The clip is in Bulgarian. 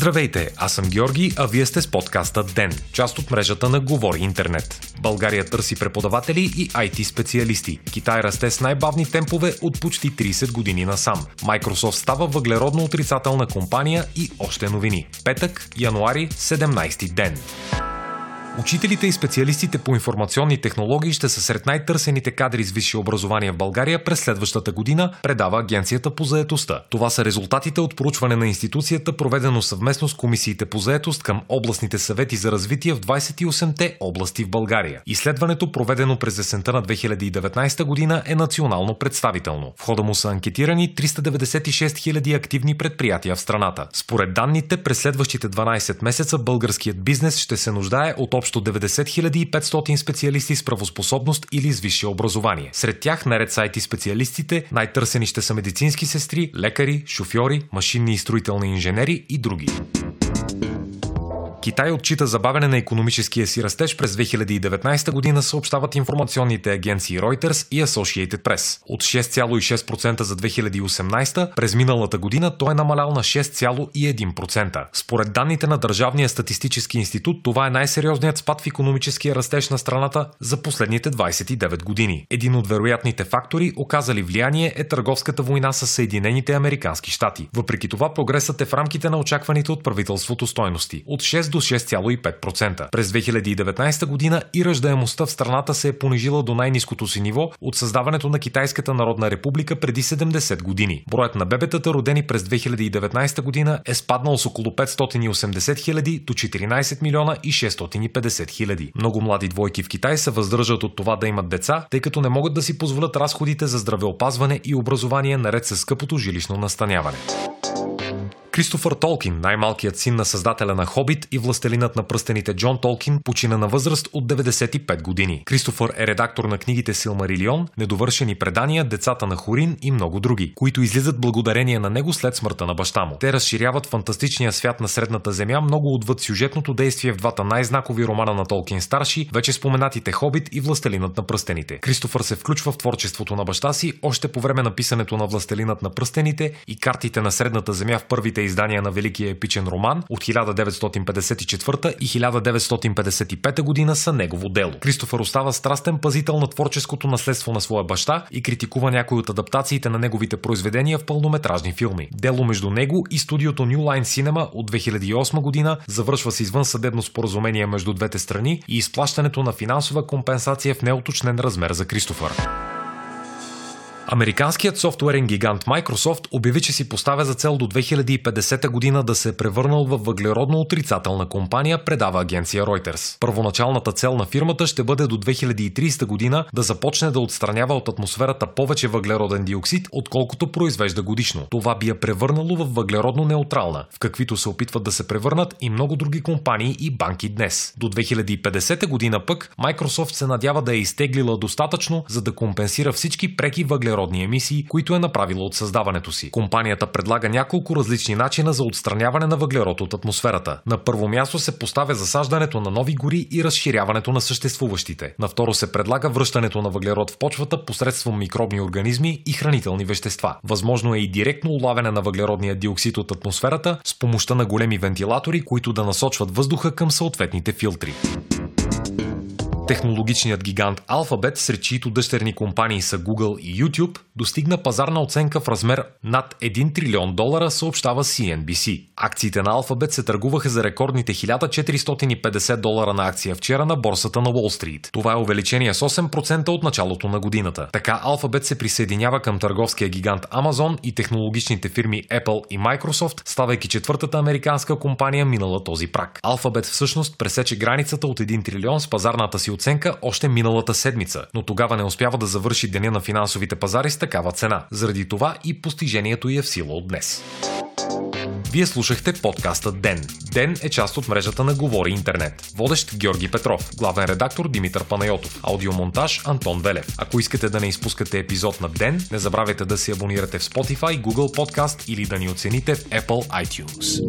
Здравейте, аз съм Георги, а вие сте с подкаста ДЕН, част от мрежата на Говори Интернет. България търси преподаватели и IT специалисти. Китай расте с най-бавни темпове от почти 30 години насам. Microsoft става въглеродно отрицателна компания и още новини. Петък, януари, 17 ден. Учителите и специалистите по информационни технологии ще са сред най-търсените кадри с висше образование в България през следващата година, предава Агенцията по заетостта. Това са резултатите от проучване на институцията, проведено съвместно с комисиите по заетост към областните съвети за развитие в 28-те области в България. Изследването, проведено през есента на 2019 година, е национално представително. В хода му са анкетирани 396 000 активни предприятия в страната. Според данните, през следващите 12 месеца българският бизнес ще се нуждае от общо 90 500 специалисти с правоспособност или с висше образование. Сред тях, наред сайти специалистите, най-търсени ще са медицински сестри, лекари, шофьори, машинни и строителни инженери и други. Китай отчита забавяне на економическия си растеж през 2019 година, съобщават информационните агенции Reuters и Associated Press. От 6,6% за 2018 през миналата година той е намалял на 6,1%. Според данните на Държавния статистически институт, това е най-сериозният спад в економическия растеж на страната за последните 29 години. Един от вероятните фактори, оказали влияние, е търговската война с Съединените Американски щати. Въпреки това, прогресът е в рамките на очакваните от правителството стойности. От 6 до 6,5%. През 2019 година и ръждаемостта в страната се е понижила до най-низкото си ниво от създаването на Китайската народна република преди 70 години. Броят на бебетата, родени през 2019 година, е спаднал с около 580 хиляди до 14 милиона и 650 хиляди. Много млади двойки в Китай се въздържат от това да имат деца, тъй като не могат да си позволят разходите за здравеопазване и образование наред с скъпото жилищно настаняване. Кристофър Толкин, най-малкият син на създателя на Хобит и властелинът на пръстените Джон Толкин, почина на възраст от 95 години. Кристофър е редактор на книгите Силмарилион, Недовършени предания, Децата на Хорин и много други, които излизат благодарение на него след смъртта на баща му. Те разширяват фантастичния свят на Средната земя много отвъд сюжетното действие в двата най-знакови романа на Толкин старши, вече споменатите Хобит и Властелинът на пръстените. Кристофър се включва в творчеството на баща си още по време на писането на Властелинът на пръстените и картите на Средната земя в първите издания на Великия епичен роман от 1954 и 1955 година са негово дело. Кристофър остава страстен пазител на творческото наследство на своя баща и критикува някои от адаптациите на неговите произведения в пълнометражни филми. Дело между него и студиото New Line Cinema от 2008 година завършва с извън съдебно споразумение между двете страни и изплащането на финансова компенсация в неуточнен размер за Кристофър. Американският софтуерен гигант Microsoft обяви, че си поставя за цел до 2050 година да се е превърнал в въглеродно отрицателна компания, предава агенция Reuters. Първоначалната цел на фирмата ще бъде до 2030 година да започне да отстранява от атмосферата повече въглероден диоксид, отколкото произвежда годишно. Това би я превърнало в въглеродно неутрална, в каквито се опитват да се превърнат и много други компании и банки днес. До 2050 година пък Microsoft се надява да е изтеглила достатъчно, за да компенсира всички преки въглеродни въглеродни емисии, които е направила от създаването си. Компанията предлага няколко различни начина за отстраняване на въглерод от атмосферата. На първо място се поставя засаждането на нови гори и разширяването на съществуващите. На второ се предлага връщането на въглерод в почвата посредством микробни организми и хранителни вещества. Възможно е и директно улавяне на въглеродния диоксид от атмосферата с помощта на големи вентилатори, които да насочват въздуха към съответните филтри. Технологичният гигант Alphabet, сред чието дъщерни компании са Google и YouTube, достигна пазарна оценка в размер над 1 трилион долара, съобщава CNBC. Акциите на Alphabet се търгуваха за рекордните 1450 долара на акция вчера на борсата на Уолл Стрит. Това е увеличение с 8% от началото на годината. Така Alphabet се присъединява към търговския гигант Amazon и технологичните фирми Apple и Microsoft, ставайки четвъртата американска компания минала този прак. Alphabet всъщност пресече границата от 1 трилион с пазарната си оценка още миналата седмица, но тогава не успява да завърши деня на финансовите пазари с такава цена. Заради това и постижението й е в сила от днес. Вие слушахте подкаста Ден. Ден е част от мрежата на Говори Интернет. Водещ Георги Петров, главен редактор Димитър Панайотов, аудиомонтаж Антон Велев. Ако искате да не изпускате епизод на Ден, не забравяйте да се абонирате в Spotify, Google Podcast или да ни оцените в Apple iTunes.